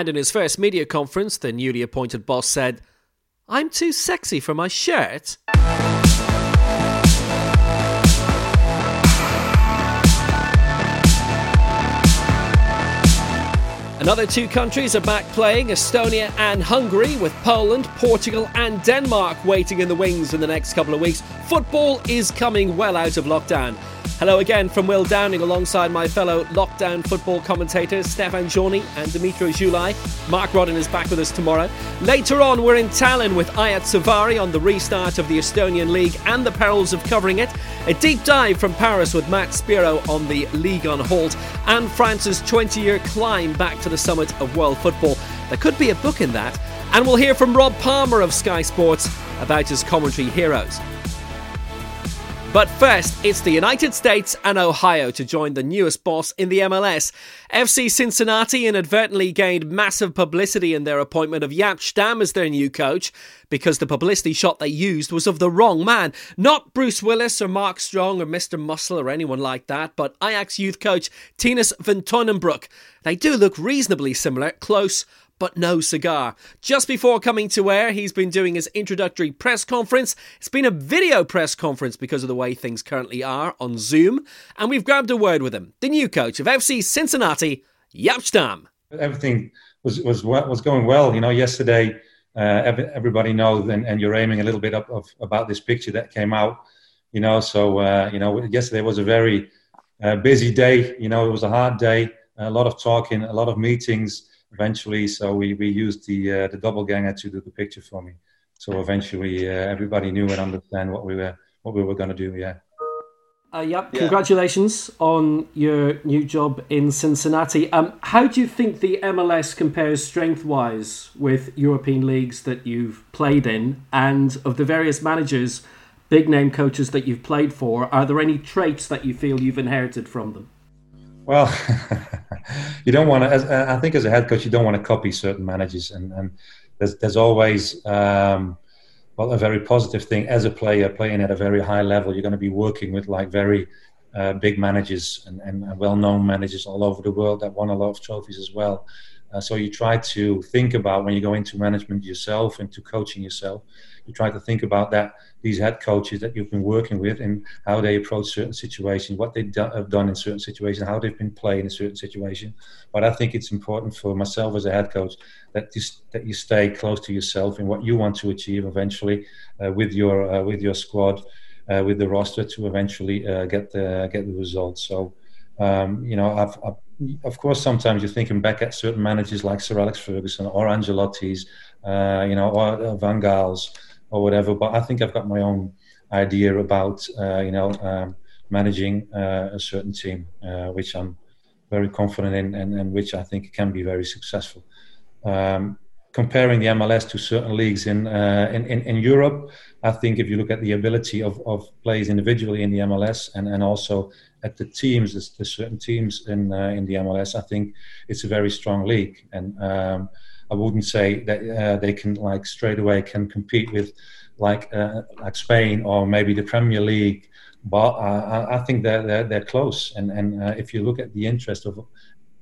And in his first media conference, the newly appointed boss said, I'm too sexy for my shirt. Another two countries are back playing Estonia and Hungary, with Poland, Portugal, and Denmark waiting in the wings in the next couple of weeks. Football is coming well out of lockdown. Hello again from Will Downing alongside my fellow lockdown football commentators Stefan Journey and Dimitro Julai. Mark Rodden is back with us tomorrow. Later on, we're in Tallinn with Aet Süvari on the restart of the Estonian League and the perils of covering it. A deep dive from Paris with Matt Spiro on the league on halt and France's 20 year climb back to the summit of world football. There could be a book in that. And we'll hear from Rob Palmer of Sky Sports about his commentary heroes. But first, it's the United States and Ohio to join the newest boss in the MLS. FC Cincinnati inadvertently gained massive publicity in their appointment of Jaap Stam as their new coach because the publicity shot they used was of the wrong man. Not Bruce Willis or Mark Strong or Mr. Muscle or anyone like that, but Ajax youth coach Tinus van Teunenbroek. They do look reasonably similar, close but no cigar. Just before coming to air, he's been doing his introductory press conference. It's been a video press conference because of the way things currently are on Zoom, and we've grabbed a word with him, the new coach of FC Cincinnati, Jaap Stam. Everything was was was going well. You know, yesterday uh, everybody knows, and, and, you're aiming a little bit up of, about this picture that came out. You know, so uh, you know, yesterday was a very uh, busy day. You know, it was a hard day, a lot of talking, a lot of meetings eventually. So we, we used the uh, the double ganger to do the picture for me. So eventually, uh, everybody knew and understand what we were what we were going to do. Yeah. Uh, yep. Yeah. Congratulations on your new job in Cincinnati. Um, how do you think the MLS compares strength wise with European leagues that you've played in? And of the various managers, big name coaches that you've played for, are there any traits that you feel you've inherited from them? Well, you don't want to. I think as a head coach, you don't want to copy certain managers, and, and there's there's always um, well a very positive thing as a player playing at a very high level. You're going to be working with like very uh, big managers and, and well-known managers all over the world that won a lot of trophies as well. Uh, so you try to think about when you go into management yourself, into coaching yourself, you try to think about that these head coaches that you've been working with and how they approach certain situations, what they do, have done in certain situations, how they've been playing in certain situations. But I think it's important for myself as a head coach that you, that you stay close to yourself and what you want to achieve eventually uh, with your uh, with your squad, uh, with the roster to eventually uh, get the get the results. So. Um, you know, I've, I've, of course, sometimes you're thinking back at certain managers like Sir Alex Ferguson or Ancelotti's, uh, you know, or Van Gaal's, or whatever. But I think I've got my own idea about uh, you know um, managing uh, a certain team, uh, which I'm very confident in, and, and, which I think can be very successful. Um, comparing the MLS to certain leagues in, uh, in, in, in Europe, I think if you look at the ability of, of players individually in the MLS and, and also at the teams, the, certain teams in uh, in the MLS, I think it's a very strong league and. Um, I wouldn't say that uh, they can like straight away can compete with like uh, like Spain or maybe the Premier League, but uh, I think they're, they're, they're close. And and uh, if you look at the interest of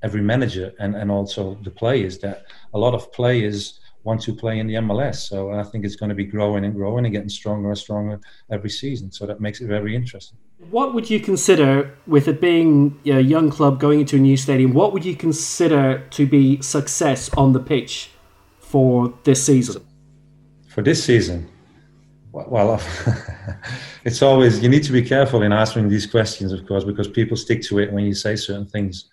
every manager and and also the players, that a lot of players want to play in the MLS. So I think it's going to be growing and growing and getting stronger and stronger every season. So that makes it very interesting. What would you consider, with it being a young club going into a new stadium, what would you consider to be success on the pitch for this season? For this season? Well, it's always, you need to be careful in answering these questions, of course, because people stick to it when you say certain things.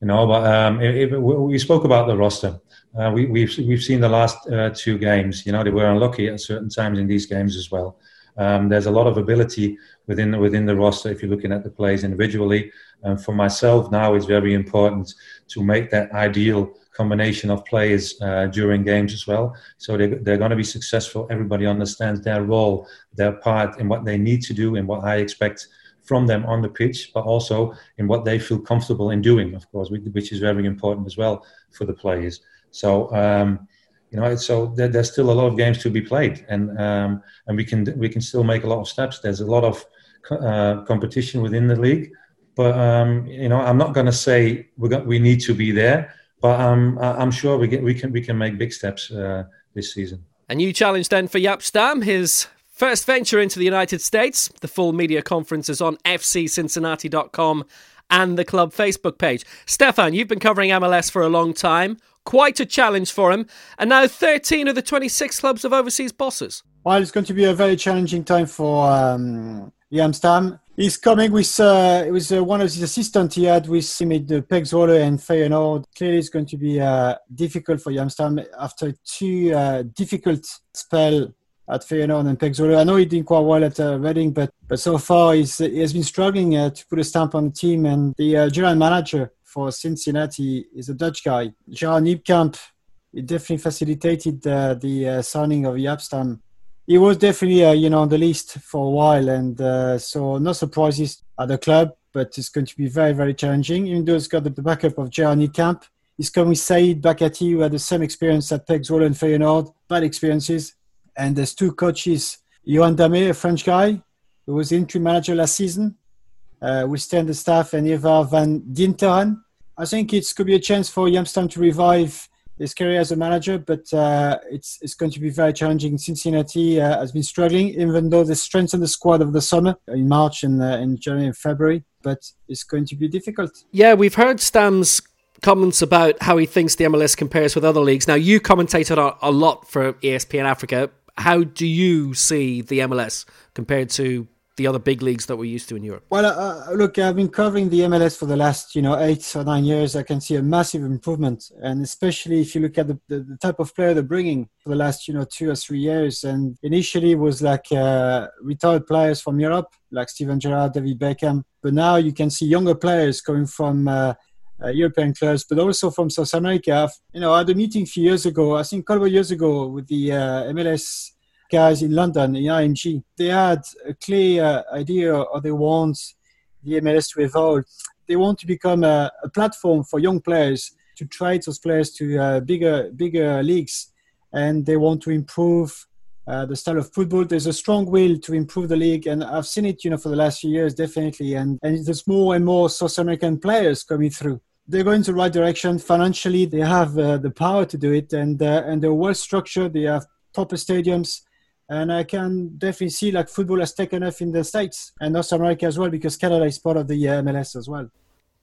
You know, but um, if, if we spoke about the roster. Uh, we, have we've, we've seen the last uh, two games. You know, they were unlucky at certain times in these games as well. Um, there's a lot of ability within within the roster if you're looking at the plays individually. And for myself now, it's very important to make that ideal combination of players uh, during games as well. So they, they're going to be successful. Everybody understands their role, their part, in what they need to do, and what I expect from them on the pitch, but also in what they feel comfortable in doing, of course, which is very important as well for the players. So. Um, you know, so there, there's still a lot of games to be played, and um, and we can we can still make a lot of steps. There's a lot of uh, competition within the league, but um, you know, I'm not going to say we got we need to be there, but um, I'm sure we, get, we can we can make big steps uh, this season. A new challenge then for Jaap Stam, his first venture into the United States. The full media conference is on fccincinnati.com and the club Facebook page. Stefan, you've been covering MLS for a long time. Quite a challenge for him. And now 13 of the 26 clubs of overseas bosses. Well, it's going to be a very challenging time for um. He's coming with uh, it was uh, one of his assistants he had with him at the Zwolle and Feyenoord. Clearly, it's going to be uh, difficult for Jaap Stam after two uh, difficult spell at Feyenoord and Zwolle. I know he did quite well at uh, Reading, but but so far he's, he has been struggling uh, to put a stamp on the team. And the uh, general manager for Cincinnati is a Dutch guy, Gerard Nijkamp. He definitely facilitated uh, the signing of Jaap Stam he was definitely uh, you know on the list for a while, and uh, so no surprises at the club. But it's going to be very very challenging. Even though it's got the backup of Gerard Nijkamp, he's coming with Saïd Bakkati, who had the same experience at PEC Zwolle and Feyenoord, bad experiences. And there's two coaches, Yoann Damet, a French guy, who was interim manager last season, uh, will stay on the staff, and Ivar van Dinteren. I think it's could be a chance for Jaap to revive his career as a manager, but uh, it's it's going to be very challenging. Cincinnati uh, has been struggling, even though they strengthened the squad over the summer in March and uh, in January and February. But it's going to be difficult. Yeah, we've heard Stam's comments about how he thinks the MLS compares with other leagues. Now, you commentated a lot for ESPN Africa. How do you see the MLS compared to the other big leagues that we're used to in Europe? Well, uh, uh, look, I've been covering the MLS for the last, you know, eight or nine years. I can see a massive improvement, and especially if you look at the, the, the type of player they're bringing for the last, you know, two or three years. And initially was like uh, retired players from Europe, like Steven Gerrard, David Beckham. But now you can see younger players coming from. Uh, uh, European clubs, but also from South America. You know, I had a meeting a few years ago, I think a couple of years ago, with the uh, MLS guys in London, in IMG, they had a clear idea or they want the MLS to evolve. They want to become a, a platform for young players to trade those players to uh, bigger, bigger leagues, and they want to improve uh, the style of football. There's a strong will to improve the league, and I've seen it, you know, for the last few years, definitely. And and there's more and more South American players coming through. They're going to the right direction financially. They have uh, the power to do it, and uh, and they're well structured. They have proper stadiums and I can definitely see like football has taken off in the States and North America as well because Canada is part of the uh, MLS as well.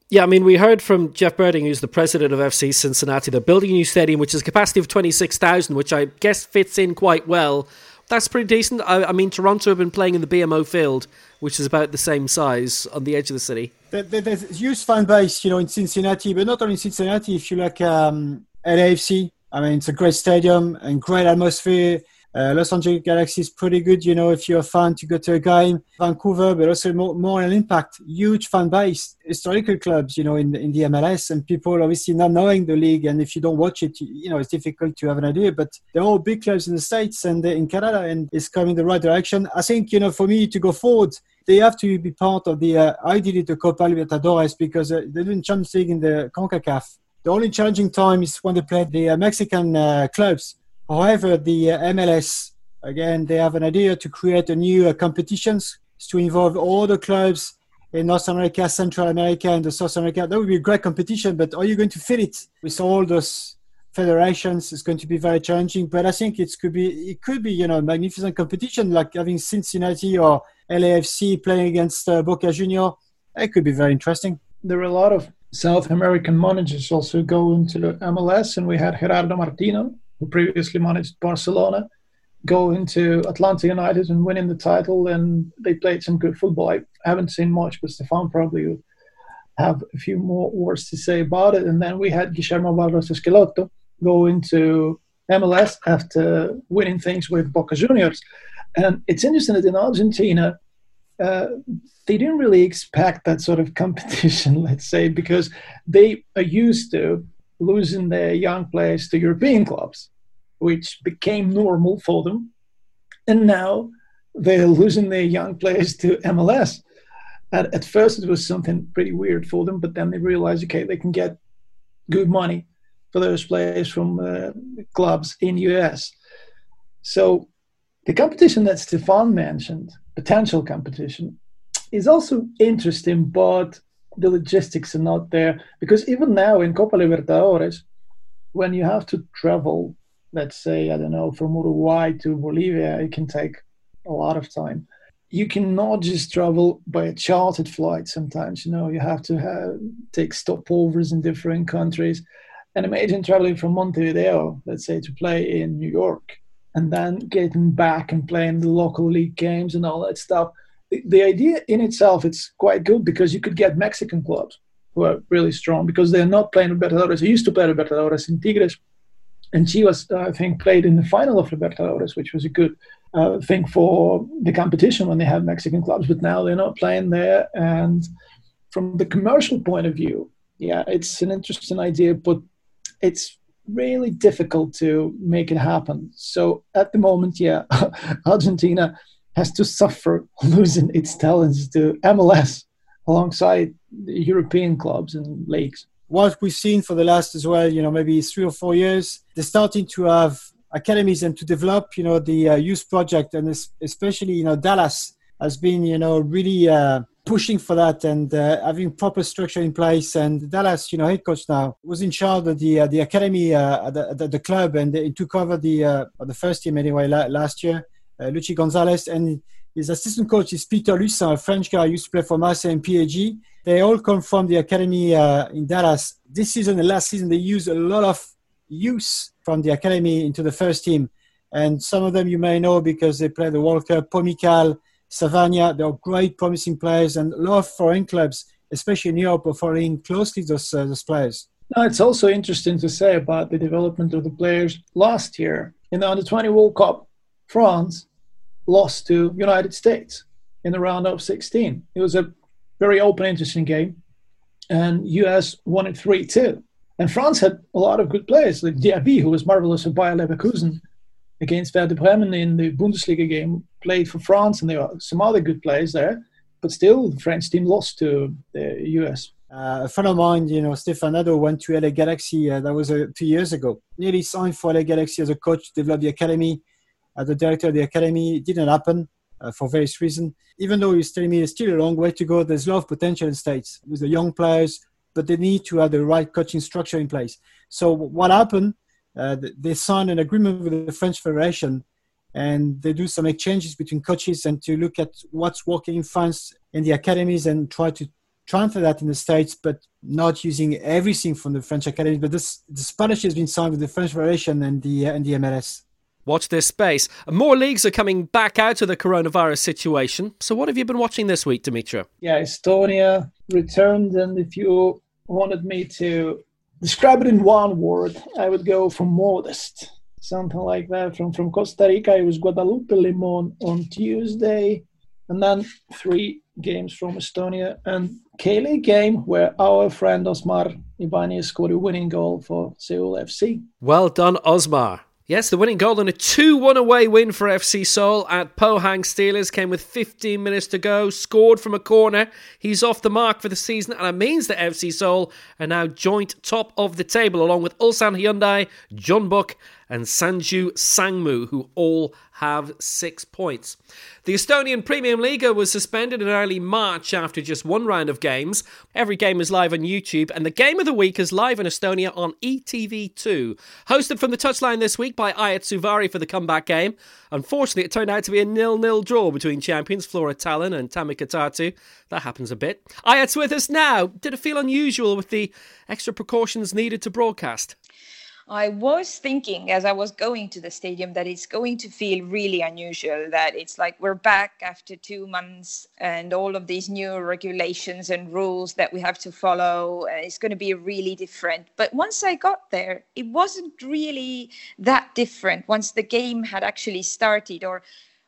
Yeah, I mean, we heard from Jeff Berding, who's the president of FC Cincinnati. They're building a new stadium, which has a capacity of 26,000, which I guess fits in quite well. That's pretty decent. I, I, mean, Toronto have been playing in the BMO field, which is about the same size on the edge of the city. There, there's a huge fan base, you know, in Cincinnati, but not only in Cincinnati. If you like um, LAFC, I mean, it's a great stadium and great atmosphere. Uh, Los Angeles Galaxy is pretty good, you know, if you're a fan to go to a game. Vancouver, but also more, more an impact, huge fan base, historical clubs, you know, in, in the MLS, and people obviously not knowing the league. And if you don't watch it, you know, it's difficult to have an idea. But they're all big clubs in the States and in Canada, and it's coming the right direction. I think, you know, for me to go forward, they have to be part of the, uh, ideally, the Copa Libertadores because uh, they're doing Champions League in the CONCACAF. The only challenging time is when they play the uh, Mexican uh, clubs However, the uh, MLS, again, they have an idea to create a new uh, competitions to involve all the clubs in North America, Central America, and the South America. That would be a great competition, but are you going to fill it with all those federations? It's going to be very challenging, but I think it could be, it could be, you know, magnificent competition like having Cincinnati or LAFC playing against uh, Boca Junior. It could be very interesting. There are a lot of South American managers also go into the MLS, and we had Gerardo Martino, who previously managed Barcelona, go into Atlanta United and winning the title. And they played some good football. I haven't seen much, but Stefan probably have a few more words to say about it. And then we had Guillermo Barros Schelotto go into MLS after winning things with Boca Juniors. And it's interesting that in Argentina, uh, they didn't really expect that sort of competition, let's say, because they are used to losing their young players to European clubs, which became normal for them. And now they're losing their young players to MLS. At, at first, it was something pretty weird for them, but then they realized, okay, they can get good money for those players from uh, clubs in US. So the competition that Stefan mentioned, potential competition, is also interesting, but the logistics are not there because even now in Copa Libertadores, when you have to travel, let's say, I don't know, from Uruguay to Bolivia, it can take a lot of time. You cannot just travel by a chartered flight sometimes, you know, you have to have, take stopovers in different countries. And imagine traveling from Montevideo, let's say, to play in New York, and then getting back and playing the local league games and all that stuff. The, the idea in itself, it's quite good because you could get Mexican clubs who are really strong because they're not playing Libertadores. They used to play Libertadores in Tigres, and she was, I think, played in the final of Libertadores, which was a good uh, thing for the competition when they have Mexican clubs. But now they're not playing there, and from the commercial point of view, yeah, it's an interesting idea, but it's really difficult to make it happen. So at the moment, yeah, Argentina has to suffer losing its talents to MLS alongside the European clubs and leagues. What we've seen for the last as well, you know, maybe three or four years, they're starting to have academies and to develop, you know, the uh, youth project, and especially, you know, Dallas has been, you know, really uh, pushing for that and uh, having proper structure in place. And Dallas, you know, head coach now was in charge of the uh, the academy uh, at, the, at the club, and he took over the uh, the first team anyway la- last year. Luchi Gonzalez and his assistant coach is Peter Luccin, a French guy who used to play for Marseille and PSG. They all come from the academy uh, in Dallas. This season and last season, they use a lot of youth from the academy into the first team. And some of them you may know because they play the World Cup. Pomykal, Savagna, they're great, promising players. And a lot of foreign clubs, especially in Europe, are following closely those, uh, those players. Now, it's also interesting to say about the development of the players. Last year, in the Under 20 World Cup, France lost to United States in the round of 16. It was a very open, interesting game, and US won it 3 2. And France had a lot of good players, like Diaby, who was marvelous at Bayer Leverkusen against Werder Bremen in the Bundesliga game, played for France, and there were some other good players there. But still, the French team lost to the US. Uh, a friend of mine, you know, Stéphane Addo, went to LA Galaxy. Uh, that was uh, two years ago. Nearly signed for LA Galaxy as a coach, developed the academy as the director of the academy. It didn't happen uh, for various reasons. Even though he's telling me there's still a long way to go, there's a lot of potential in States with the young players, but they need to have the right coaching structure in place. So what happened? Uh, they signed an agreement with the French Federation, and they do some exchanges between coaches and to look at what's working in France in the academies and try to transfer that in the States, but not using everything from the French academies. But this, this partnership has been signed with the French Federation and the and the MLS. Watch this space. More leagues are coming back out of the coronavirus situation. So, what have you been watching this week, Dimitra? Yeah, Estonia returned, and if you wanted me to describe it in one word, I would go for modest. Something like that. From from Costa Rica, it was Guadalupe Limon on Tuesday, and then three games from Estonia and K game where our friend Osmar Ibanez scored a winning goal for Seoul FC. Well done, Osmar. Yes, the winning goal in a 2 1 away win for FC Seoul at Pohang Steelers came with 15 minutes to go, scored from a corner. He's off the mark for the season, and it means that FC Seoul are now joint top of the table along with Ulsan Hyundai, Jeonbuk, and Sangju Sangmu, who all have six points. The Estonian Premium Liga was suspended in early March after just one round of games. Every game is live on YouTube, and the game of the week is live in Estonia on ETV2. Hosted from the touchline this week by Aet Süvari for the comeback game. Unfortunately, it turned out to be a nil-nil draw between champions Flora Tallinn and Tammeka Tartu. That happens a bit. Aet's with us now. Did it feel unusual with the extra precautions needed to broadcast? I was thinking as I was going to the stadium that it's going to feel really unusual, that it's like we're back after two months and all of these new regulations and rules that we have to follow. Uh, it's going to be really different. But once I got there, it wasn't really that different once the game had actually started or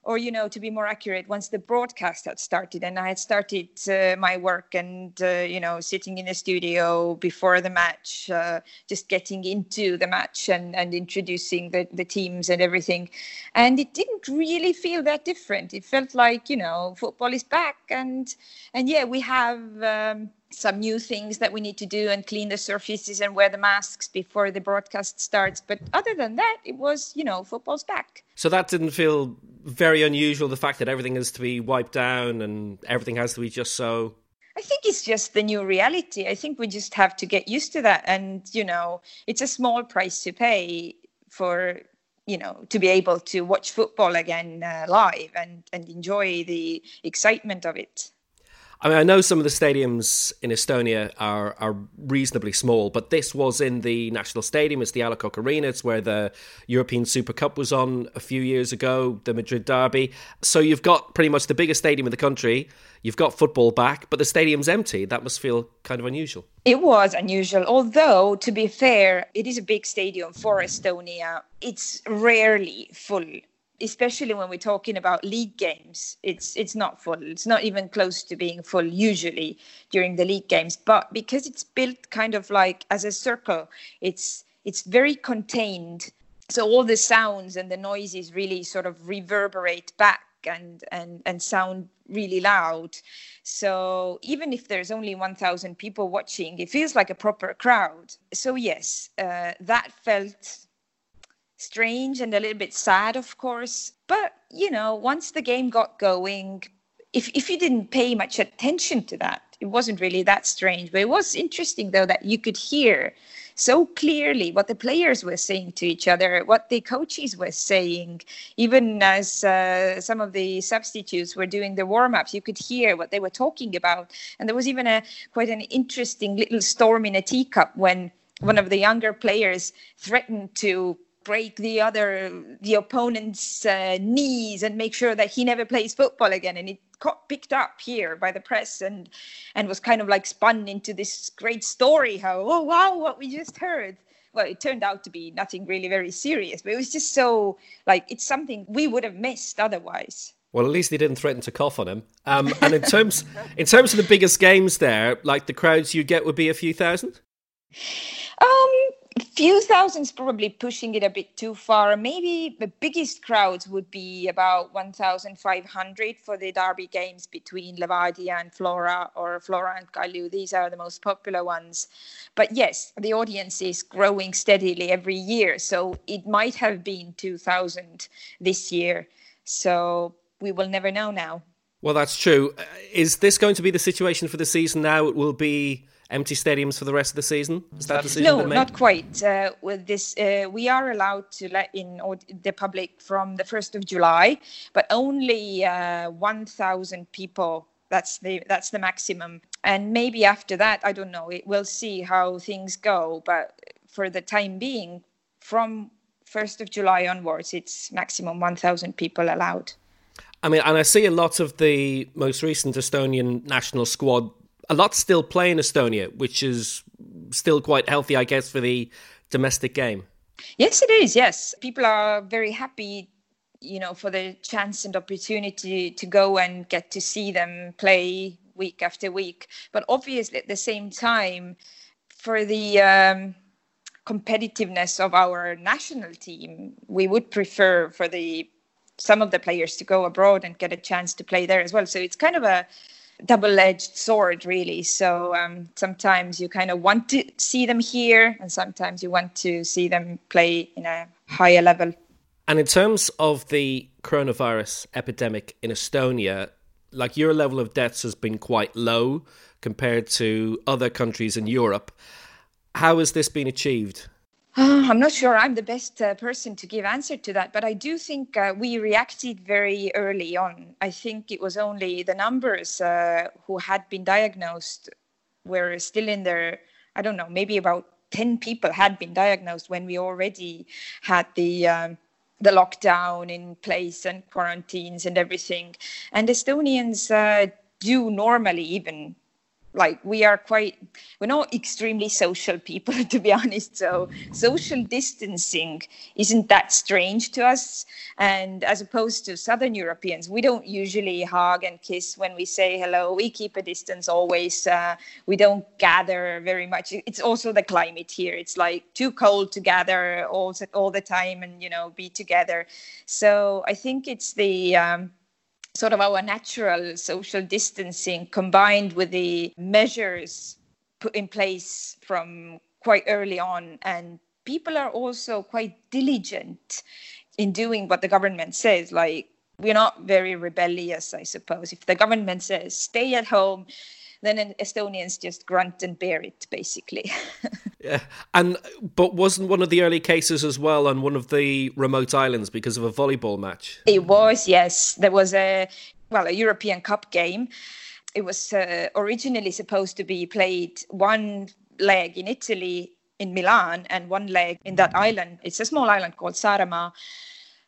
or you know to be more accurate once the broadcast had started and i had started uh, my work and uh, you know sitting in the studio before the match uh, just getting into the match and and introducing the, the teams and everything. And it didn't really feel that different. It felt like you know football is back and and yeah we have um, some new things that we need to do and clean the surfaces and wear the masks before the broadcast starts. But other than that, it was, you know, football's back. So that didn't feel very unusual, the fact that everything has to be wiped down and everything has to be just so. I think it's just the new reality. I think we just have to get used to that. And, you know, it's a small price to pay for, you know, to be able to watch football again uh, live and, and enjoy the excitement of it. I mean, I know some of the stadiums in Estonia are are reasonably small, but this was in the national stadium. It's the A Le Coq Arena. It's where the European Super Cup was on a few years ago, the Madrid Derby. So you've got pretty much the biggest stadium in the country. You've got football back, but the stadium's empty. That must feel kind of unusual. It was unusual, although to be fair, it is a big stadium for Estonia. It's rarely full especially when we're talking about league games it's it's not full. It's not even close to being full usually during the league games. But because it's built kind of like as a circle it's it's very contained. So all the sounds and the noises really sort of reverberate back and and and sound really loud. So even if there's only 1000 people watching it feels like a proper crowd. So yes uh, that felt strange and a little bit sad, of course. But, you know, once the game got going, if, if you didn't pay much attention to that, it wasn't really that strange. But it was interesting, though, that you could hear so clearly what the players were saying to each other, what the coaches were saying. Even as uh, some of the substitutes were doing the warm ups, you could hear what they were talking about. And there was even a quite an interesting little storm in a teacup when one of the younger players threatened to break the other the opponent's uh, knees and make sure that he never plays football again and it got picked up here by the press and and was kind of like spun into this great story how oh wow what we just heard well it turned out to be nothing really very serious but it was just so like it's something we would have missed otherwise well, at least they didn't threaten to cough on him. Um, and in terms, in terms of the biggest games there, like the crowds you get would be a few thousand. Um, few thousands probably pushing it a bit too far. Maybe the biggest crowds would be about 1,500 for the derby games between Levadia and Flora or Flora and Kalju. These are the most popular ones. But yes, the audience is growing steadily every year. So it might have been 2,000 this year. So we will never know now. Well, that's true. Uh, is this going to be the situation for the season now? It will be empty stadiums for the rest of the season? Is that decision no, not quite. Uh, with this, uh, we are allowed to let in the public from the first of July, but only uh, 1,000 people. That's the that's the maximum, and maybe after that, I don't know. It, we'll see how things go. But for the time being, from first of July onwards, it's maximum 1,000 people allowed. I mean, and I see a lot of the most recent Estonian national squad a lot still play in Estonia, which is still quite healthy, I guess, for the domestic game. Yes, it is. Yes, people are very happy, you know, for the chance and opportunity to go and get to see them play week after week. But obviously, at the same time, for the um, competitiveness of our national team, we would prefer for the some of the players to go abroad and get a chance to play there as well. So it's kind of a double-edged sword really. So um, sometimes you kind of want to see them here and sometimes you want to see them play in a higher level. And in terms of the coronavirus epidemic in estonia like your level of deaths has been quite low compared to other countries in europe. How has this been achieved uh, I'm not sure I'm the best uh, person to give answer to that, but I do think uh, we reacted very early on. I think it was only the numbers uh, who had been diagnosed were still in their, I don't know, maybe about 10 people had been diagnosed when we already had the um, the lockdown in place and quarantines and everything. And Estonians uh, do normally even like we are quite we're not extremely social people to be honest. So social distancing isn't that strange to us. And as opposed to southern europeans we don't usually hug and kiss when we say hello. We keep a distance always. Uh, we don't gather very much. It's also the climate here. It's like too cold to gather all, all the time and you know be together. So i think it's the um, sort of our natural social distancing combined with the measures put in place from quite early on. And people are also quite diligent in doing what the government says. Like we're not very rebellious i suppose. If the government says stay at home then Estonians just grunt and bear it, basically. yeah, and but wasn't one of the early cases as well on one of the remote islands because of a volleyball match? It was, yes. There was a well, a European Cup game. It was uh, originally supposed to be played one leg in Italy in Milan and one leg in that island. It's a small island called Saaremaa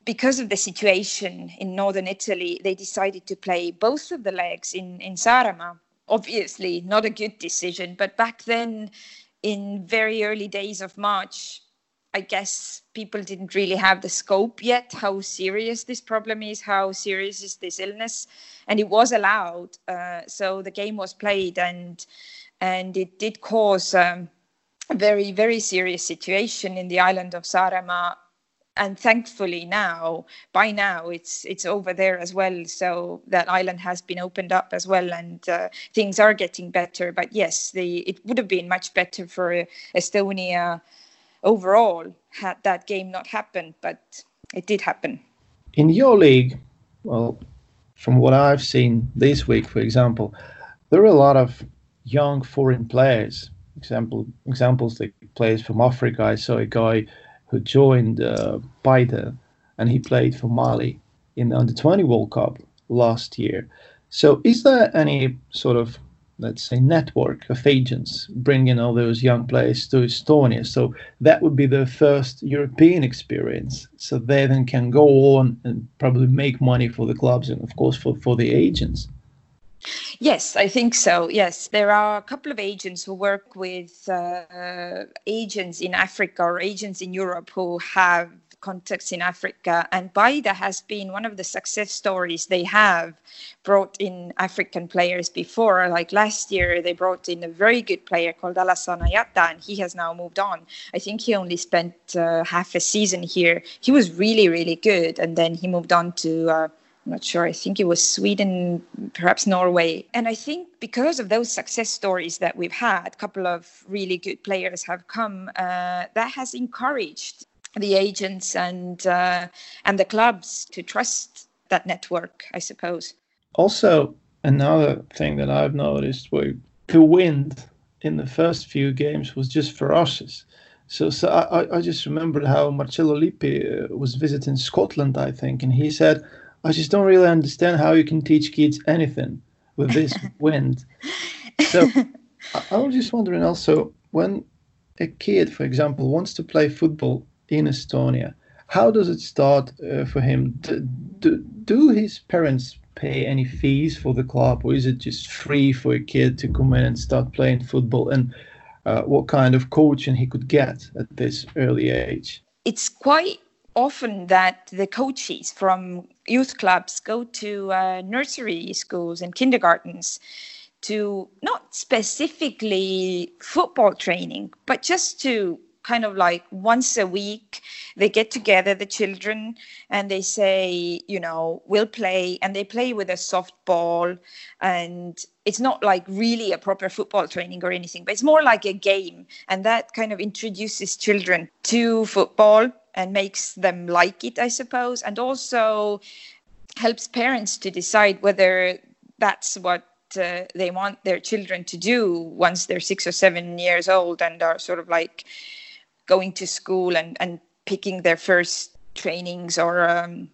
because of the situation in northern Italy, they decided to play both of the legs in, in Saaremaa. Obviously, not a good decision, but back then, in very early days of March, I guess people didn't really have the scope yet how serious this problem is, how serious is this illness, and it was allowed. Uh, so the game was played, and and it did cause um, a very very serious situation in the island of Saaremaa and thankfully now by now it's it's over there as well. So that island has been opened up as well and uh, things are getting better. But yes the it would have been much better for estonia overall had that game not happened but it did happen. In your league well from what i've seen this week for example there are a lot of young foreign players. Example examples like players from africa. I saw a guy who joined uh, and he played for Mali in the Under 20 World Cup last year. So, is there any sort of, let's say, network of agents bringing all those young players to Estonia? So, that would be their first European experience. So, they then can go on and probably make money for the clubs and, of course, for, for the agents. Yes, I think so. Yes, there are a couple of agents who work with uh, agents in Africa or agents in Europe who have contacts in Africa. And Paide has been one of the success stories. They have brought in African players before. Like last year, they brought in a very good player called Alassane Jatta, and he has now moved on. I think he only spent uh, half a season here. He was really, really good. And then he moved on to. Uh, I'm not sure. I think it was Sweden, perhaps Norway. And I think because of those success stories that we've had, a couple of really good players have come, uh, that has encouraged the agents and uh, and the clubs to trust that network, I suppose. Also, another thing that I've noticed where the wind in the first few games was just ferocious. So, so I, I just remembered how Marcello Lippi uh, was visiting Scotland, I think, and he said I just don't really understand how you can teach kids anything with this wind. So I, was just wondering also when a kid, for example, wants to play football in Estonia, how does it start uh, for him? Do, do, do his parents pay any fees for the club, or is it just free for a kid to come in and start playing football? And uh, what kind of coaching he could get at this early age? It's quite often that the coaches from youth clubs go to uh, nursery schools and kindergartens to not specifically football training, but just to kind of like once a week they get together the children and they say you know we'll play and they play with a softball and it's not like really a proper football training or anything but it's more like a game. And that kind of introduces children to football and makes them like it, I suppose, and also helps parents to decide whether that's what uh, they want their children to do once they're six or seven years old and are sort of like going to school and, and picking their first trainings or um,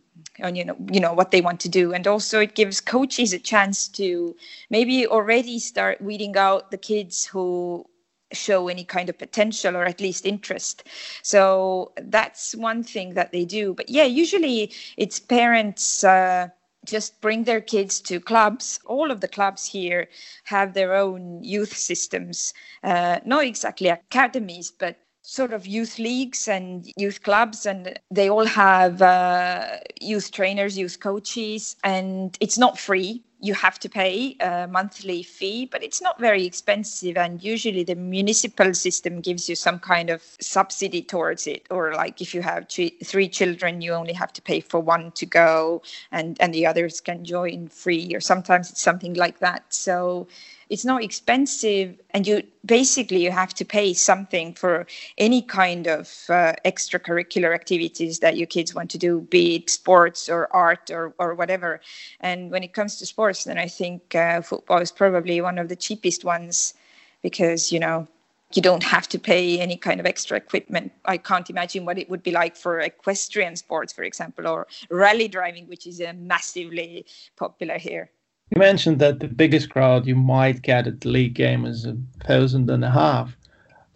you know you know what they want to do. And also it gives coaches a chance to maybe already start weeding out the kids who show any kind of potential or at least interest. So that's one thing that they do. But yeah, usually it's parents. Uh, just bring their kids to clubs. All of the clubs here have their own youth systems, uh, not exactly academies, but sort of youth leagues and youth clubs and they all have uh, youth trainers youth coaches and it's not free you have to pay a monthly fee, but it's not very expensive. And usually the municipal system gives you some kind of subsidy towards it. Or like if you have three children, you only have to pay for one to go and, and the others can join free. Or sometimes it's something like that. So it's not expensive and you basically you have to pay something for any kind of uh, extracurricular activities that your kids want to do be it sports or art or, or whatever and when it comes to sports then i think uh, football is probably one of the cheapest ones because you know you don't have to pay any kind of extra equipment. I can't imagine what it would be like for equestrian sports, for example, or rally driving, which is uh, massively popular here. You mentioned that the biggest crowd you might get at the league game is a thousand and a half.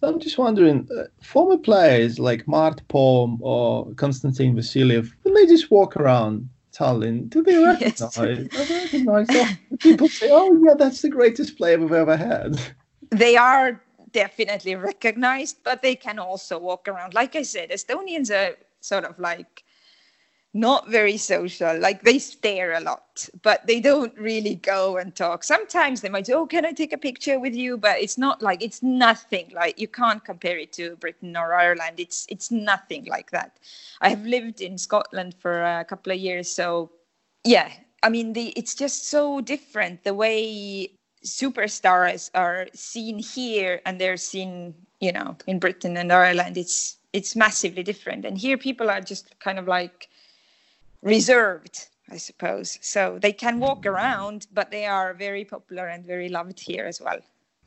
I'm just wondering, uh, former players like Mart Poom or Konstantin Vassiljev, when they just walk around Tallinn, do they recognize? Yes. recognize people say, "Oh, yeah, that's the greatest player we've ever had." They are definitely recognized, but they can also walk around. Like I said, Estonians are sort of like not very social. Like they stare a lot, but they don't really go and talk. Sometimes they might say, "Oh, can I take a picture with you?" But it's not like it's nothing like you can't compare it to Britain or Ireland. It's it's nothing like that. I have lived in Scotland for a couple of years, so yeah. I mean, the it's just so different the way superstars are seen here and they're seen, you know, in Britain and Ireland. It's it's massively different, and here people are just kind of like reserved I suppose. So they can walk around, but they are very popular and very loved here as well.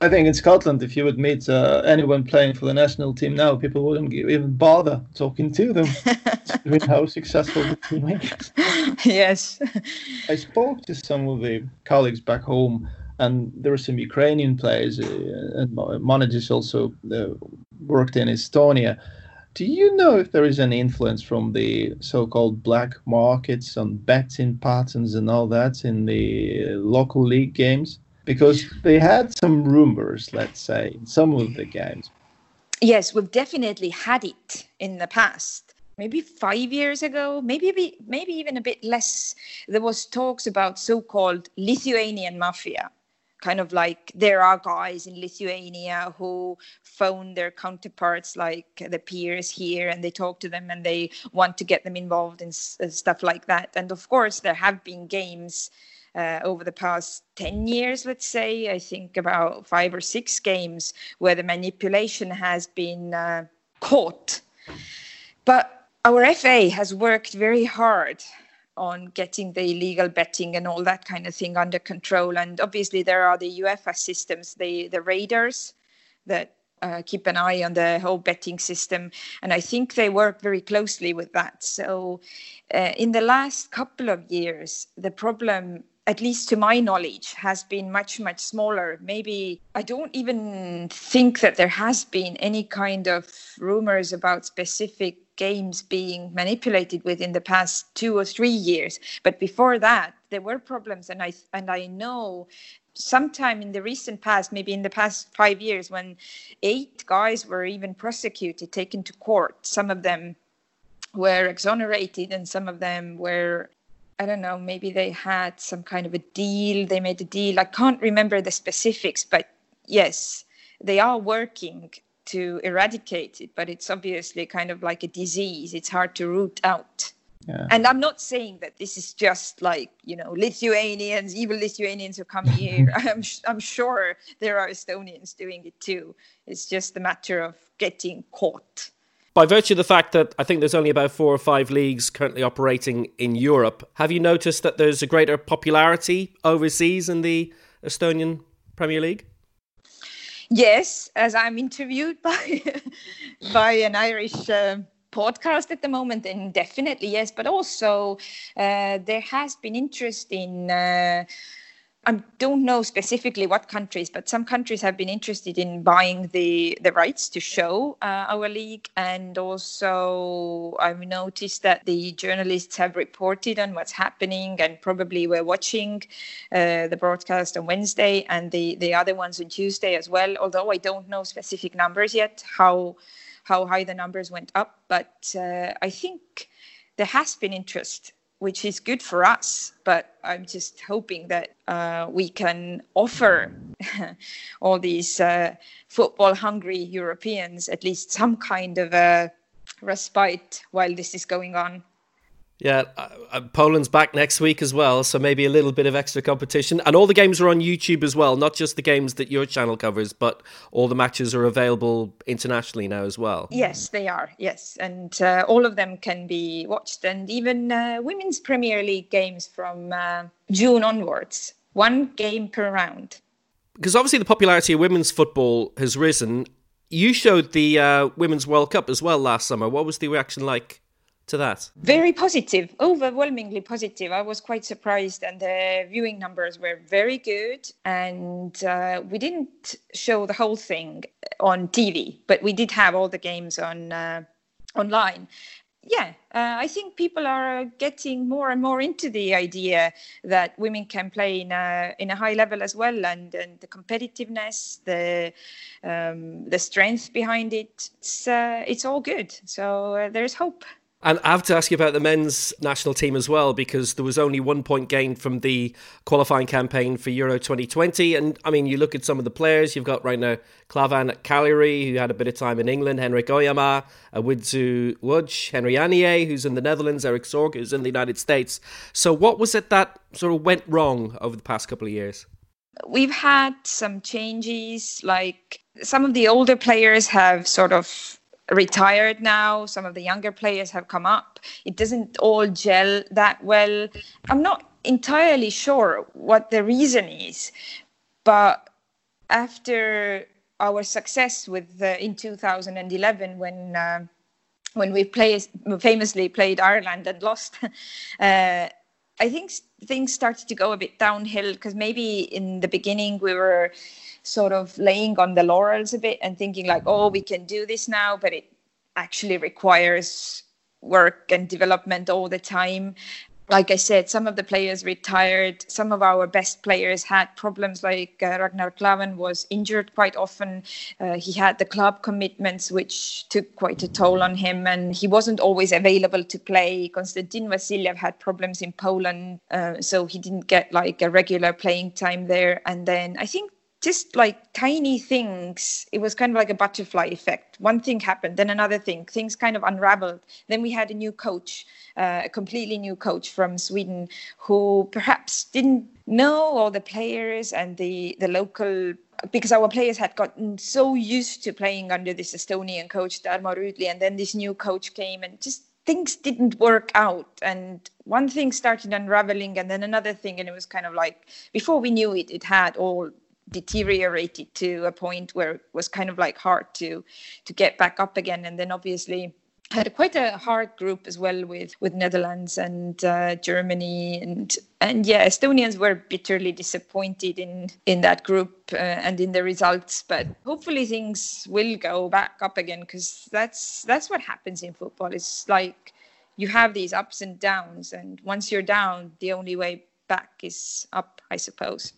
I think in Scotland, if you would meet uh, anyone playing for the national team now, people wouldn't even bother talking to them. With how successful the team is. Yes. I spoke to some of the colleagues back home, and there were some Ukrainian players, uh, and managers also uh, worked in Estonia do you know if there is any influence from the so-called black markets on betting patterns and all that in the local league games? Because they had some rumors, let's say, in some of the games. Yes, we've definitely had it in the past. Maybe five years ago, maybe maybe even a bit less. There was talks about so-called Lithuanian mafia, kind of like there are guys in Lithuania who phone their counterparts like the peers here and they talk to them and they want to get them involved in uh, stuff like that. And of course, there have been games uh, over the past 10 years, let's say, I think about five or six games where the manipulation has been uh, caught. But our FA has worked very hard on getting the illegal betting and all that kind of thing under control. And obviously, there are the UEFA systems, the the radars that uh, keep an eye on the whole betting system, and I think they work very closely with that. So, uh, in the last couple of years, the problem at least to my knowledge, has been much, much smaller. Maybe I don't even think that there has been any kind of rumors about specific games being manipulated within the past two or three years. But before that, there were problems, and I and I know sometime in the recent past, maybe in the past five years, when eight guys were even prosecuted, taken to court. Some of them were exonerated, and some of them were. I don't know, maybe they had some kind of a deal. They made a deal. I can't remember the specifics, but yes, they are working to eradicate it, but it's obviously kind of like a disease. It's hard to root out. Yeah. And I'm not saying that this is just like you know Lithuanians, evil Lithuanians who come here. I'm I'm sure there are Estonians doing it too. It's just a matter of getting caught. By virtue of the fact that I think there's only about four or five leagues currently operating in Europe, have you noticed that there's a greater popularity overseas in the Estonian Premier League? Yes, as I'm interviewed by by an Irish uh, podcast at the moment, then definitely yes. But also, uh, there has been interest in uh, I don't know specifically what countries, but some countries have been interested in buying the, the rights to show uh, our league. And also, I've noticed that the journalists have reported on what's happening and probably were watching uh, the broadcast on Wednesday and the, the other ones on Tuesday as well. Although I don't know specific numbers yet, how, how high the numbers went up. But uh, I think there has been interest which is good for us. But I'm just hoping that uh, we can offer all these uh, football hungry Europeans at least some kind of a respite while this is going on. Yeah, uh, uh, Poland's back next week as well, so maybe a little bit of extra competition. And all the games are on YouTube as well, not just the games that your channel covers, but all the matches are available internationally now as well. Yes, they are. Yes, and uh, all of them can be watched, and even uh, women's Premier League games from uh, June onwards, one game per round. Because obviously the popularity of women's football has risen. You showed the uh, Women's World Cup as well last summer. What was the reaction like? To that? Very positive, overwhelmingly positive. I was quite surprised, and the viewing numbers were very good. And uh, we didn't show the whole thing on TV, but we did have all the games on uh, online. Yeah, uh, I think people are getting more and more into the idea that women can play in a in a high level as well, and, and the competitiveness, the um, the strength behind it. It's uh, it's all good. So uh, there's hope. And I have to ask you about the men's national team as well, because there was only one point gained from the qualifying campaign for Euro 2020. And I mean, you look at some of the players you've got right now Klavan at Cagliari, who had a bit of time in England, Henrik Ojamaa, Awidzu Wudge, Henri Anier, who's in the Netherlands, Erik Sorga, who's in the United States. So, what was it that sort of went wrong over the past couple of years? We've had some changes, like some of the older players have sort of retired now. Some of the younger players have come up. It doesn't all gel that well. I'm not entirely sure what the reason is, but after our success with in 2011 when uh, when we play, famously played Ireland and lost, uh, I think things started to go a bit downhill because maybe in the beginning we were sort of laying on the laurels a bit and thinking like, oh, we can do this now, but it actually requires work and development all the time. Like I said, some of the players retired. Some of our best players had problems, like uh, Ragnar Klavan was injured quite often. Uh, he had the club commitments, which took quite a toll on him, and he wasn't always available to play. Konstantin Vasiljev had problems in Poland, uh, so he didn't get like a regular playing time there. And then I think just like tiny things it was kind of like a butterfly effect. One thing happened then another thing. Things kind of unraveled. Then we had a new coach uh, a completely new coach from sweden who perhaps didn't know all the players and the the local because our players had gotten so used to playing under this estonian coach Tarmo Rüütli and then this new coach came and just things didn't work out. And one thing started unraveling and then another thing and it was kind of like before we knew it it had all deteriorated to a point where it was kind of like hard to to get back up again. And then obviously had quite a hard group as well with with Netherlands and uh, Germany. And and yeah Estonians were bitterly disappointed in in that group uh, and in the results. But hopefully things will go back up again because that's that's what happens in football. It's like you have these ups and downs and once you're down the only way back is up I suppose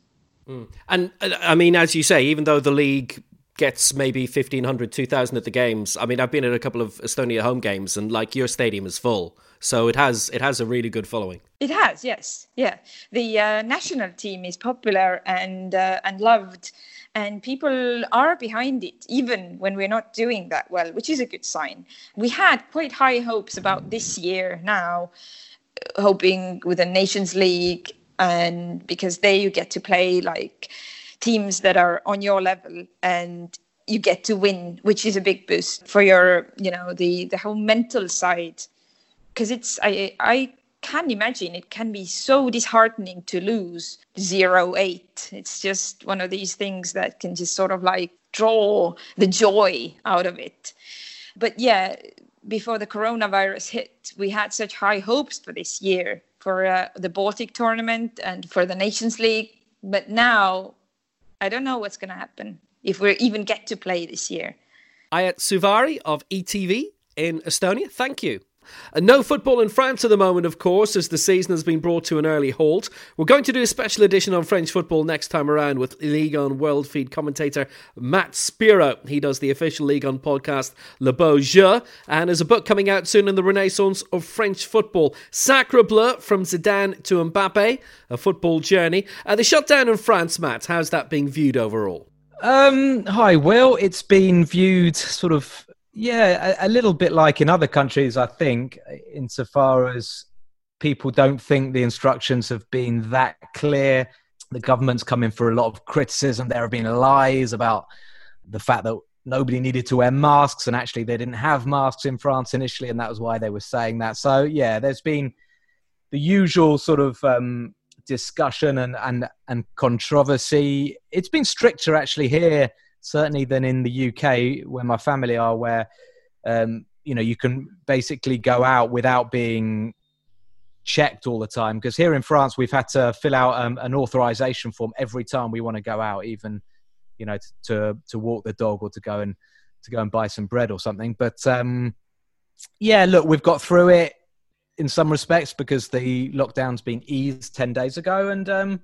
Mm. And uh, I mean, as you say, even though the league gets maybe 1500 2000 at the games i mean i've been at a couple of estonia home games and like your stadium is full. So it has it has a really good following. It has yes. Yeah. The uh, national team is popular and uh, and loved and people are behind it even when we're not doing that well which is a good sign. We had quite high hopes about this year now hoping with a nations league and because there you get to play like teams that are on your level and you get to win which is a big boost for your you know the the whole mental side. Because it's i i can imagine it can be so disheartening to lose 0-8 it's just one of these things that can just sort of like draw the joy out of it. But yeah before the coronavirus hit we had such high hopes for this year for uh, the Baltic tournament and for the Nations League. But now, I don't know what's going to happen if we even get to play this year. Aet Süvari of ETV in Estonia, thank you. And no football in France at the moment, of course, as the season has been brought to an early halt. We're going to do a special edition on French football next time around with Ligue 1 World Feed commentator Matt Spiro. He does the official Ligue 1 podcast Le Beau Jeu, and there's a book coming out soon in the renaissance of French football. Sacre Bleu from Zidane to Mbappe, a football journey. Uh, the shutdown in France, Matt, how's that being viewed overall? Um, hi, Will. It's been viewed sort of yeah, a, a, little bit like in other countries, I think, insofar as people don't think the instructions have been that clear. The government's come in for a lot of criticism. There have been lies about the fact that nobody needed to wear masks, and actually they didn't have masks in France initially, and that was why they were saying that. So yeah, there's been the usual sort of um, discussion and, and and controversy. It's been stricter actually here, certainly than in the UK, where my family are, where um, you know you can basically go out without being checked all the time. Because here in France, we've had to fill out um, an authorization form every time we want to go out, even you know to to walk the dog or to go and to go and buy some bread or something. But um, yeah, look, we've got through it in some respects because the lockdown's been eased 10 days ago and um,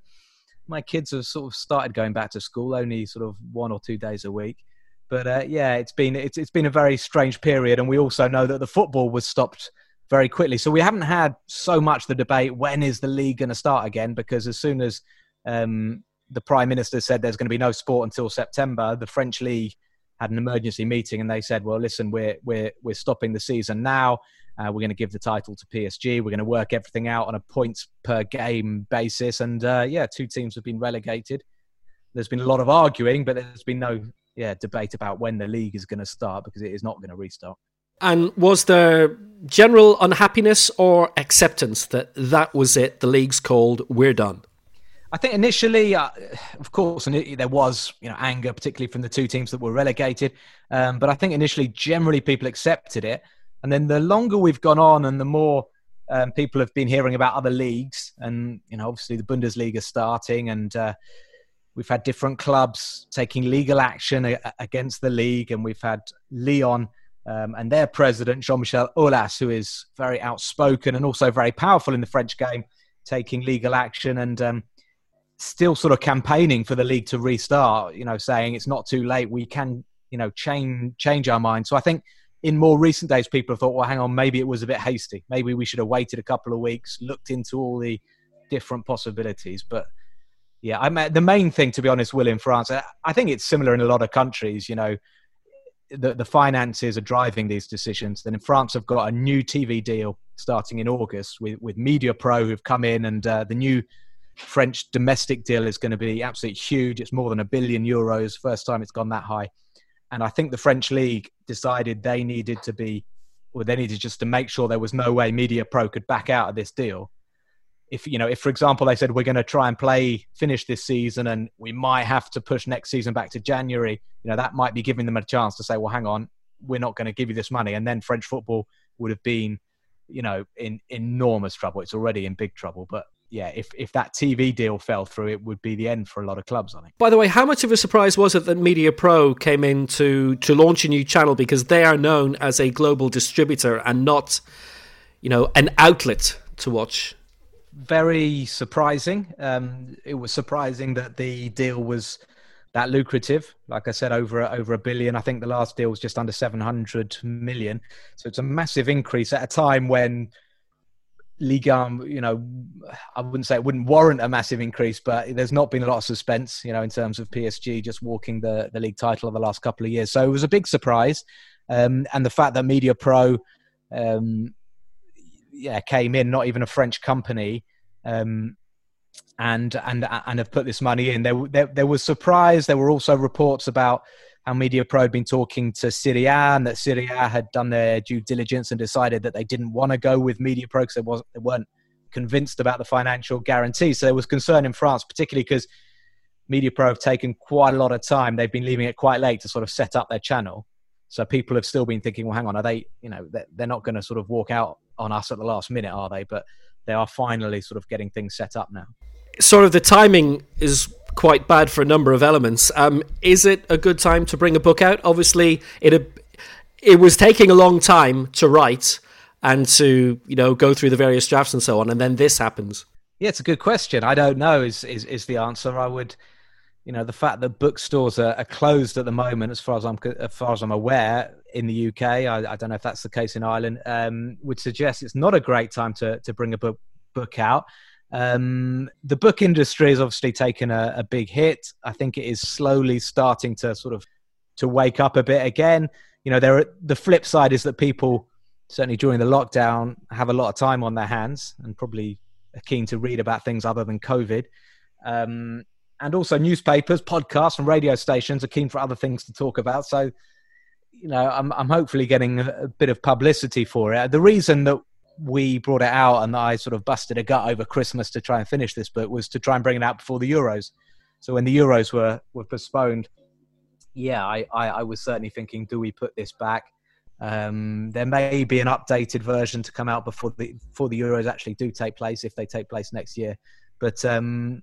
my kids have sort of started going back to school only sort of one or two days a week. But uh, yeah it's been it's, it's been a very strange period and we also know that the football was stopped very quickly. So we haven't had so much the debate when is the league going to start again? Because as soon as um, the prime minister said there's going to be no sport until september the french league had an emergency meeting and they said well listen we're we're we're stopping the season now uh, we're going to give the title to PSG. We're going to work everything out on a points per game basis. And uh, yeah, two teams have been relegated. There's been a lot of arguing, but there's been no yeah debate about when the league is going to start because it is not going to restart. And was there general unhappiness or acceptance that that was it? The league's called. We're done. I think initially, uh, of course, and it, there was you know anger, particularly from the two teams that were relegated. Um, but I think initially, generally, people accepted it. And then the longer we've gone on and the more um, people have been hearing about other leagues, and you know, obviously the Bundesliga starting, and uh, we've had different clubs taking legal action a- against the league, and we've had Lyon um, and their president Jean-Michel Aulas, who is very outspoken and also very powerful in the French game, taking legal action and um, still sort of campaigning for the league to restart. You know, saying it's not too late, we can you know change change our mind. So I think in more recent days, people have thought, well, hang on, maybe it was a bit hasty. Maybe we should have waited a couple of weeks, looked into all the different possibilities. But yeah, I mean, the main thing, to be honest, Will, in France, I think it's similar in a lot of countries. You know, the, the finances are driving these decisions. Then in France, I've got a new TV deal starting in August with, with Mediapro, who've come in, and uh, the new French domestic deal is going to be absolutely huge. It's more than a billion euros. First time it's gone that high. And I think the French league decided they needed to be, or they needed just to make sure there was no way Mediapro could back out of this deal. If you know, if for example they said we're going to try and play finish this season and we might have to push next season back to January, you know that might be giving them a chance to say, well, hang on, we're not going to give you this money, and then French football would have been, you know, in enormous trouble. It's already in big trouble, but yeah, if, if that TV deal fell through, it would be the end for a lot of clubs, I think. By the way, how much of a surprise was it that Mediapro came in to, to launch a new channel because they are known as a global distributor and not, you know, an outlet to watch? Very surprising. Um, it was surprising that the deal was that lucrative. Like I said, over over a billion. I think the last deal was just under seven hundred million. So it's a massive increase at a time when Ligue 1, you know, I wouldn't say it wouldn't warrant a massive increase, but there's not been a lot of suspense, you know, in terms of PSG just walking the, the league title of the last couple of years. So it was a big surprise. Um, and the fact that Mediapro, um, yeah, came in, not even a French company, um, and and and have put this money in. There, there, there was surprise. There were also reports about how Mediapro had been talking to Serie A and that Serie A had done their due diligence and decided that they didn't want to go with Mediapro because they, they weren't convinced about the financial guarantee. So there was concern in France, particularly because Mediapro have taken quite a lot of time. They've been leaving it quite late to sort of set up their channel. So people have still been thinking, well, hang on, are they, you know, they're not going to sort of walk out on us at the last minute, are they? But they are finally sort of getting things set up now. Sort of the timing is quite bad for a number of elements. Um, is it a good time to bring a book out? Obviously, it it was taking a long time to write and to you know go through the various drafts and so on, and then this happens. Yeah, it's a good question. I don't know. Is is is the answer? I would, you know, the fact that bookstores are, are closed at the moment, as far as I'm as far as I'm aware, in the UK, I, I don't know if that's the case in Ireland, um, would suggest it's not a great time to to bring a book book out. Um, the book industry has obviously taken a, a, big hit. I think it is slowly starting to sort of to wake up a bit again. You know, there are, the flip side is that people certainly during the lockdown, have a lot of time on their hands and probably are keen to read about things other than COVID. Um, and also newspapers, podcasts, and radio stations are keen for other things to talk about. So, you know, I'm, I'm hopefully getting a, bit of publicity for it. The reason that we brought it out and I sort of busted a gut over Christmas to try and finish this book was to try and bring it out before the Euros. So when the Euros were were postponed, yeah, I, I, I was certainly thinking, do we put this back? Um, there may be an updated version to come out before the before the Euros actually do take place, if they take place next year. But um,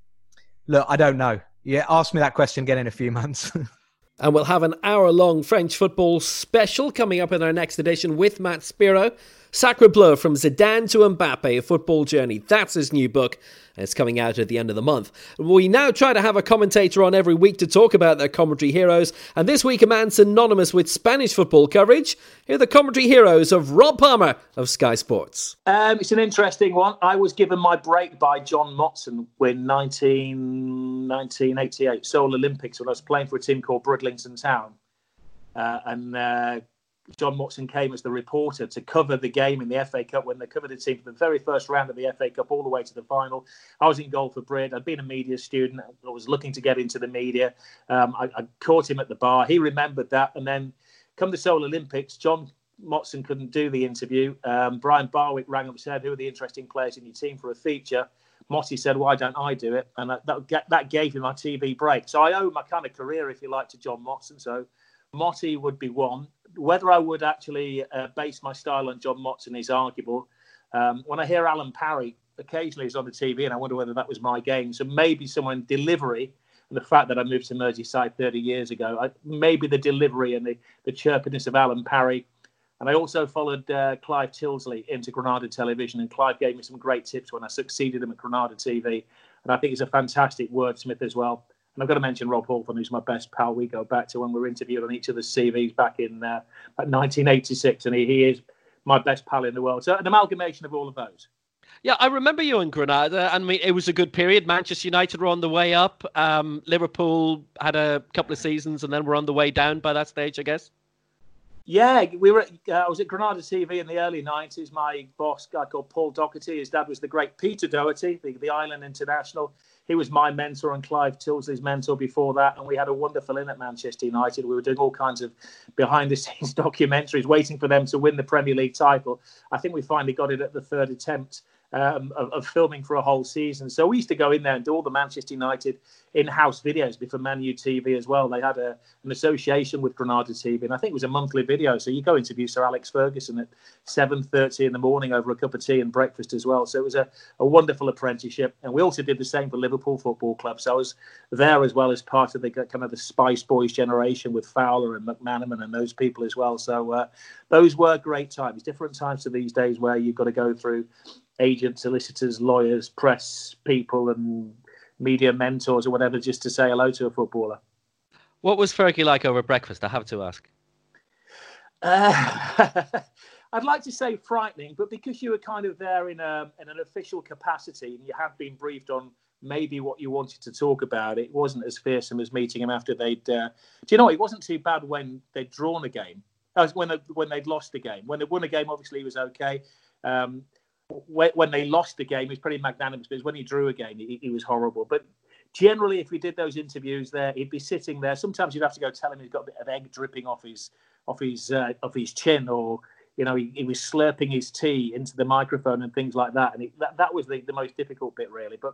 look, I don't know. Yeah, ask me that question again in a few months. and we'll have an hour long French football special coming up in our next edition with Matt Spiro. Sacre Bleu from Zidane to Mbappe, a football journey. That's his new book. It's coming out at the end of the month. We now try to have a commentator on every week to talk about their commentary heroes, and this week a man synonymous with Spanish football coverage. Here are the commentary heroes of Rob Palmer of Sky Sports. Um, it's an interesting one. I was given my break by John Motson when 19, 1988 Seoul Olympics when I was playing for a team called Bridlington Town. Uh, and uh, John Motson came as the reporter to cover the game in the FA Cup when they covered the team for the very first round of the FA Cup all the way to the final. I was in goal for Brid. I'd been a media student. I was looking to get into the media. Um, I, I, caught him at the bar. He remembered that. And then come the Seoul Olympics, John Motson couldn't do the interview. Um, Brian Barwick rang up and said, Who are the interesting players in your team for a feature? Motty said, Why don't I do it? And that, that, gave him my TV break. So I owe my kind of career, if you like, to John Motson. So Motty would be one whether I would actually uh, base my style on John Motson is arguable. Um, when I hear Alan Parry, occasionally he's on the TV, and I wonder whether that was my game. So maybe someone delivery and the fact that I moved to Merseyside 30 years ago, I, maybe the delivery and the, the chirpiness of Alan Parry. And I also followed uh, Clive Tyldesley into Granada Television, and Clive gave me some great tips when I succeeded him at Granada TV. And I think he's a fantastic wordsmith as well. And I've got to mention Rob Hawthorne, who's my best pal. We go back to when we were interviewed on each other's CVs back in uh, 1986, and he, he is my best pal in the world. So an amalgamation of all of those. Yeah, I remember you in Granada, and I mean, it was a good period. Manchester United were on the way up. Um, Liverpool had a couple of seasons, and then were on the way down by that stage, I guess. Yeah, we were. At, uh, I was at Granada TV in the early '90s. My boss, guy called Paul Doherty, his dad was the great Peter Doherty, the, the Island International he was my mentor and Clive Tyldesley's mentor before that. And we had a wonderful in at Manchester United. We were doing all kinds of behind the scenes documentaries, waiting for them to win the Premier League title. I think we finally got it at the third attempt um, of, of, filming for a whole season. So we used to go in there and do all the Manchester United in-house videos before Man U TV as well. They had a, an association with Granada TV, and I think it was a monthly video. So you go interview Sir Alex Ferguson at 7:30 in the morning over a cup of tea and breakfast as well. So it was a, a wonderful apprenticeship, and we also did the same for Liverpool Football Club. So I was there as well as part of the kind of the Spice Boys generation with Fowler and McManaman and those people as well. So uh, those were great times. Different times to these days where you've got to go through agents, solicitors, lawyers, press people, and media mentors or whatever just to say hello to a footballer. What was Fergie like over breakfast? I have to ask. Uh, I'd like to say frightening, but because you were kind of there in a in an official capacity and you had been briefed on maybe what you wanted to talk about, it wasn't as fearsome as meeting him after they'd. Uh, do you know? It wasn't too bad when they'd drawn a game. Uh, when they, when they'd lost a game. When they won a game, obviously, he was okay. Um, when they lost the game, he was pretty magnanimous. But when he drew a game, he, he was horrible. But generally, if we did those interviews there, he'd be sitting there. Sometimes you'd have to go tell him he's got a bit of egg dripping off his off his uh, off his chin, or you know, he, he, was slurping his tea into the microphone and things like that. And he, that that was the, the most difficult bit, really. But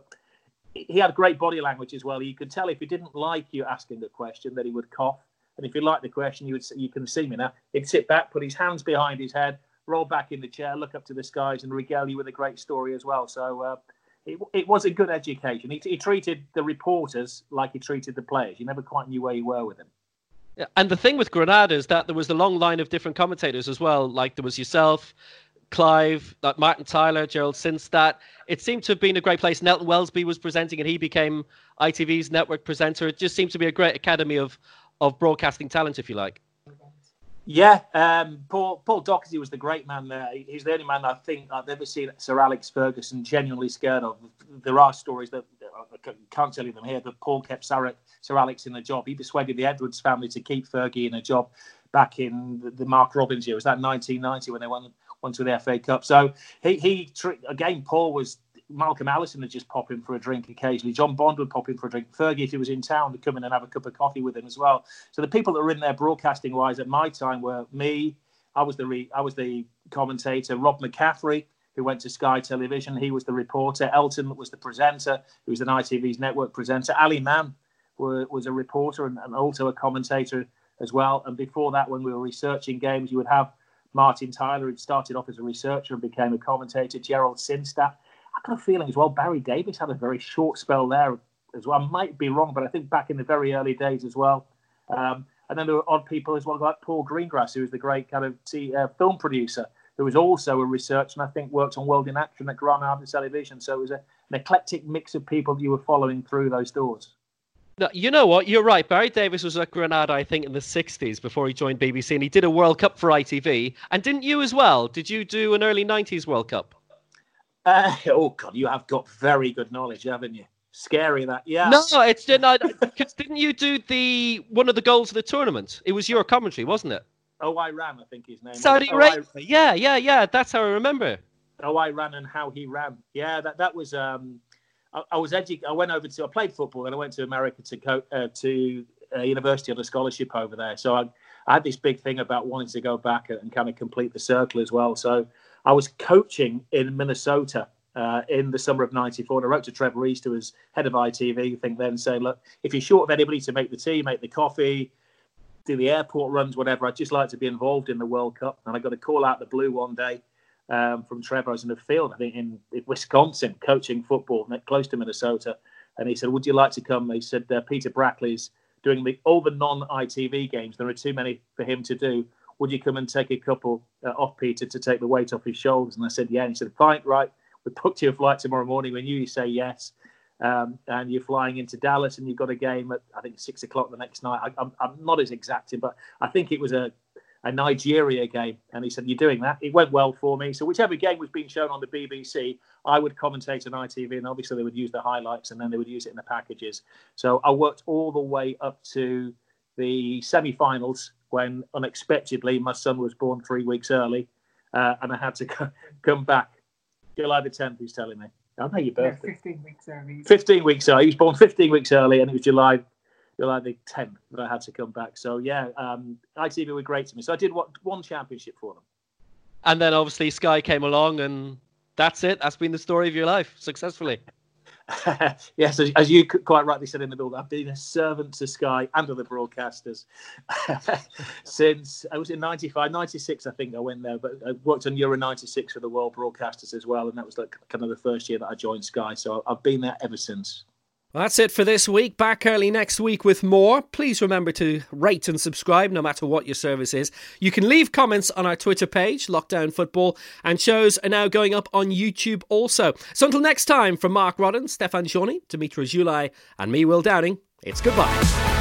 he had great body language as well. You could tell if he didn't like you asking a question that he would cough, and if you liked the question, you would you can see me now. He'd sit back, put his hands behind his head, roll back in the chair, look up to the skies, and regale you with a great story as well. So uh, it, it was a good education. He, he treated the reporters like he treated the players. You never quite knew where you were with him. Yeah, and the thing with Granada is that there was a long line of different commentators as well. Like there was yourself, Clive, like Martin Tyler, Gerald Sinstadt. It seemed to have been a great place. Elton Welsby was presenting, and he became ITV's network presenter. It just seemed to be a great academy of of broadcasting talent, if you like. Yeah, um, Paul Paul Doherty was the great man there. He's the only man I think I've ever seen Sir Alex Ferguson genuinely scared of. There are stories that I can't tell you them here that Paul kept Sir, Sir Alex in the job. He persuaded the Edwards family to keep Fergie in a job back in the, the Mark Robins year. It Was that 1990 when they won onto the FA Cup. So he he again, Paul was Malcolm Allison would just pop in for a drink occasionally. John Bond would pop in for a drink. Fergie, if he was in town, would come in and have a cup of coffee with him as well. So the people that were in there broadcasting wise at my time were me. I was the re, I was the commentator. Rob McCaffrey, who went to Sky Television, he was the reporter. Elton was the presenter, who was an ITV's network presenter. Ali Mann were, was a reporter and, and also a commentator as well. And before that, when we were researching games, you would have Martin Tyler, who started off as a researcher and became a commentator. Gerald Sinstadt I got a feeling as well. Barry Davies had a very short spell there as well. I might be wrong, but I think back in the very early days as well. Um, and then there were odd people as well, like Paul Greengrass, who was the great kind of t- uh, film producer, who was also a researcher and I think worked on World in Action at Granada Television. So it was a, an eclectic mix of people that you were following through those doors. You know what? You're right. Barry Davies was at Granada, I think, in the 60s before he joined BBC, and he did a World Cup for ITV. And didn't you as well? Did you do an early 90s World Cup? Uh, oh God, you have got very good knowledge, haven't you? Scary that, yeah. No, it's no, because didn't you do the one of the goals of the tournament? It was your commentary, wasn't it? Oh, I ran. I think his name. Saudi oh, Arabia. I... Yeah, yeah, yeah. That's how I remember. Oh, I ran and how he ran. Yeah, that that was. Um, I, I was edu- I went over to. I played football and I went to America to co- uh, to uh, university on a scholarship over there. So I, I had this big thing about wanting to go back and kind of complete the circle as well. So I was coaching in Minnesota uh, in the summer of 94. And I wrote to Trevor East, who was head of ITV, I think then, saying, look, if you're short of anybody to make the tea, make the coffee, do the airport runs, whatever, I'd just like to be involved in the World Cup. And I got a call out the blue one day um, from Trevor. I was in the field, I think, in, in Wisconsin, coaching football close to Minnesota. And he said, would you like to come? He said, uh, Peter Brackley's doing the, all the non-ITV games. There are too many for him to do would you come and take a couple uh, off Peter to take the weight off his shoulders? And I said, yeah. And he said, fine, right. We booked you a flight tomorrow morning. When you say yes, um, and you're flying into Dallas, and you've got a game at I think six o'clock the next night. I, am I'm, I'm not as exacting, but I think it was a a Nigeria game, and he said, "You're doing that." It went well for me. So whichever game was being shown on the BBC, I would commentate on ITV, and obviously they would use the highlights, and then they would use it in the packages. So I worked all the way up to the semi-finals when unexpectedly my son was born three weeks early, uh, and I had to come back. July the 10th, he's telling me. I know your birthday. Yeah, 15 weeks early. 15 weeks early. He was born 15 weeks early, and it was July July the 10th that I had to come back. So, yeah, um, ITV were great to me. So I did what, one championship for them. And then obviously Sky came along, and that's it. That's been the story of your life successfully. yes, as, you quite rightly said in the build, I've been a servant to Sky and other broadcasters since I was in 95, 96, I think I went there, but I worked on Euro 96 for the World Broadcasters as well. And that was like kind of the first year that I joined Sky. So I've been there ever since. Well, that's it for this week. Back early next week with more. Please remember to rate and subscribe no matter what your service is. You can leave comments on our Twitter page, Lockdown Football, and shows are now going up on YouTube also. So until next time, from Mark Rodden, Stefan Johnny, Dimitri Zulai, and me, Will Downing, it's goodbye.